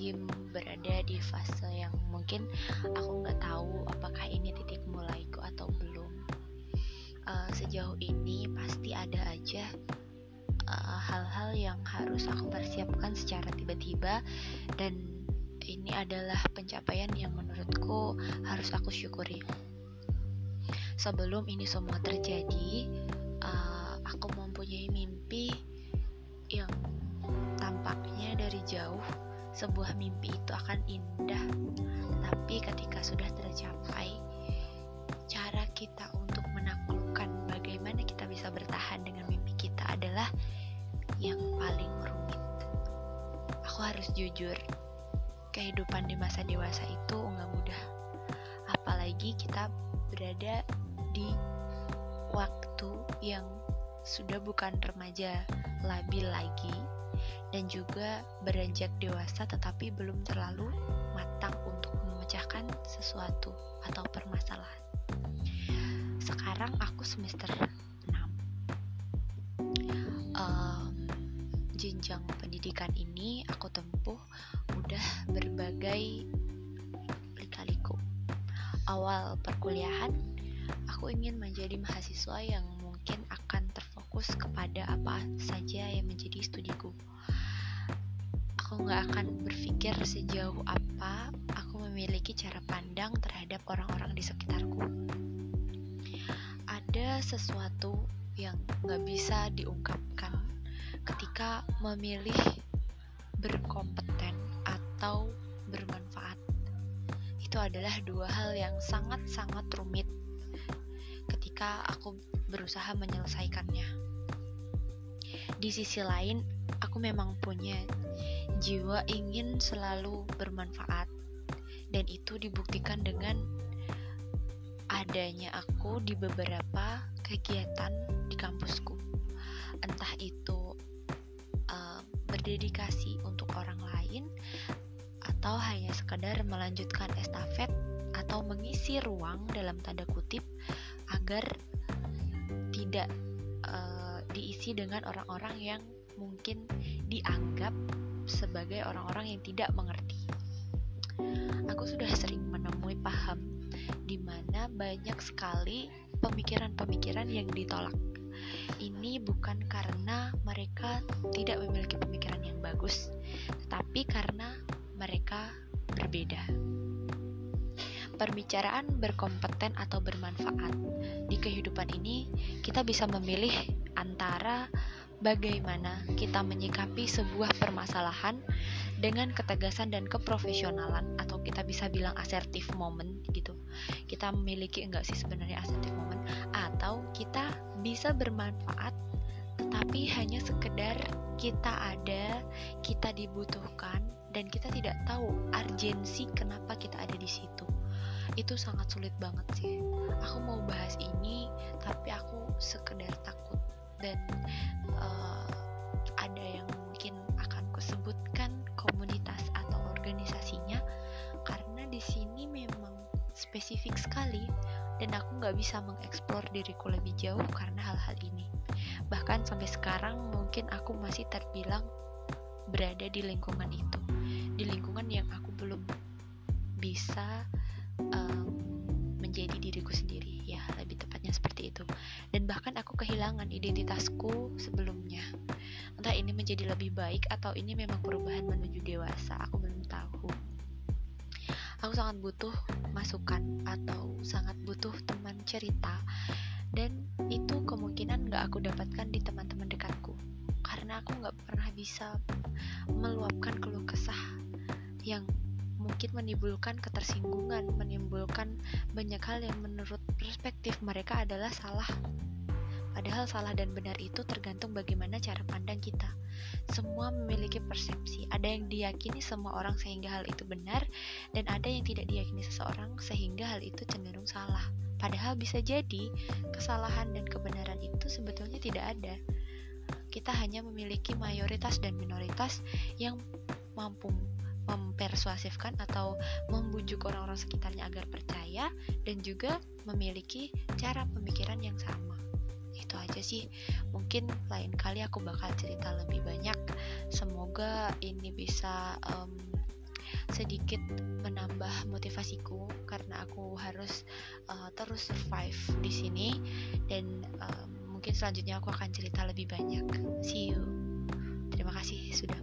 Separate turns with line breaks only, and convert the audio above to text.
lagi berada di fase yang mungkin aku nggak tahu apakah ini titik mulaiku atau belum. Uh, sejauh ini pasti ada aja eh, hal-hal uh, yang harus aku persiapkan secara tiba-tiba. Dan ini adalah pencapaian yang menurutku harus aku syukuri. Sebelum ini semua terjadi uh, aku mempunyai mimpi yang tampaknya dari jauh sebuah mimpi itu akan indah, tapi ketika sudah tercapai, cara kita untuk menaklukkan bagaimana kita bisa bertahan dengan mimpi kita adalah yang paling rumit. Aku harus jujur, kehidupan di masa dewasa itu nggak mudah. Apalagi kita berada di waktu yang sudah bukan remaja labil lagi dan juga beranjak dewasa tetapi belum terlalu matang untuk memecahkan sesuatu atau permasalahan. Sekarang aku semester 6. Um, jenjang pendidikan ini aku tempuh udah berbagai lika-liku. Awal perkuliahan, aku ingin menjadi mahasiswa yang mungkin akan terfokus kepada apa saja yang menjadi studiku. Aku nggak akan berpikir sejauh apa aku memiliki cara pandang terhadap orang-orang di sekitarku. Ada sesuatu yang nggak bisa diungkapkan ketika memilih berkompeten atau bermanfaat. Itu adalah dua hal yang sangat-sangat rumit ketika aku berusaha menyelesaikannya. Di sisi lain, aku memang punya jiwa ingin selalu bermanfaat, dan itu dibuktikan dengan adanya aku di beberapa kegiatan di kampusku. Entah itu uh, berdedikasi untuk orang lain atau hanya sekedar melanjutkan estafet atau mengisi ruang dalam tanda kutip agar tidak uh, diisi dengan orang-orang yang mungkin dianggap sebagai orang-orang yang tidak mengerti. Aku sudah sering menemui paham di mana banyak sekali pemikiran-pemikiran yang ditolak. Ini bukan karena mereka tidak memiliki pemikiran yang bagus, tetapi karena mereka berbeda. Perbicaraan berkompeten atau bermanfaat. Di kehidupan ini, kita bisa memilih antara bagaimana kita menyikapi sebuah permasalahan dengan ketegasan dan keprofesionalan atau kita bisa bilang asertif moment gitu. Kita memiliki enggak sih sebenarnya asertif moment? Atau kita bisa bermanfaat tetapi hanya sekedar kita ada, kita dibutuhkan, dan kita tidak tahu urgensi kenapa kita ada di situ. Itu sangat sulit banget sih. Aku mau bahas ini, tapi aku sekedar takut dan uh, ada yang mungkin akan kusebutkan komunitas atau organisasinya karena di sini memang spesifik sekali dan aku nggak bisa mengeksplor diriku lebih jauh karena hal-hal ini bahkan sampai sekarang mungkin aku masih terbilang berada di lingkungan itu di lingkungan yang aku belum bisa diriku sendiri. Ya lebih tepatnya seperti itu. Dan bahkan aku kehilangan identitasku sebelumnya. Entah ini menjadi lebih baik atau ini memang perubahan menuju dewasa aku belum tahu. Aku sangat butuh masukan atau sangat butuh teman cerita. Dan itu kemungkinan gak aku dapatkan di teman-teman dekatku. Karena aku gak pernah bisa meluapkan keluh kesah yang mungkin menimbulkan ketersinggungan, menimbulkan banyak hal yang menurut perspektif mereka adalah salah. Padahal salah dan benar itu tergantung bagaimana cara pandang kita. Semua memiliki persepsi. Ada yang diyakini semua orang sehingga hal itu benar, dan ada yang tidak diyakini seseorang sehingga hal itu cenderung salah. Padahal bisa jadi kesalahan dan kebenaran itu sebetulnya tidak ada. Kita hanya memiliki mayoritas dan minoritas yang mampu mempersuasifkan atau membujuk orang-orang sekitarnya agar percaya dan juga memiliki cara pemikiran yang sama. Itu aja sih. Mungkin lain kali aku bakal cerita lebih banyak. Semoga ini bisa um, sedikit menambah motivasiku karena aku harus uh, terus survive di sini dan um, mungkin selanjutnya aku akan cerita lebih banyak. See you. Terima kasih. sudah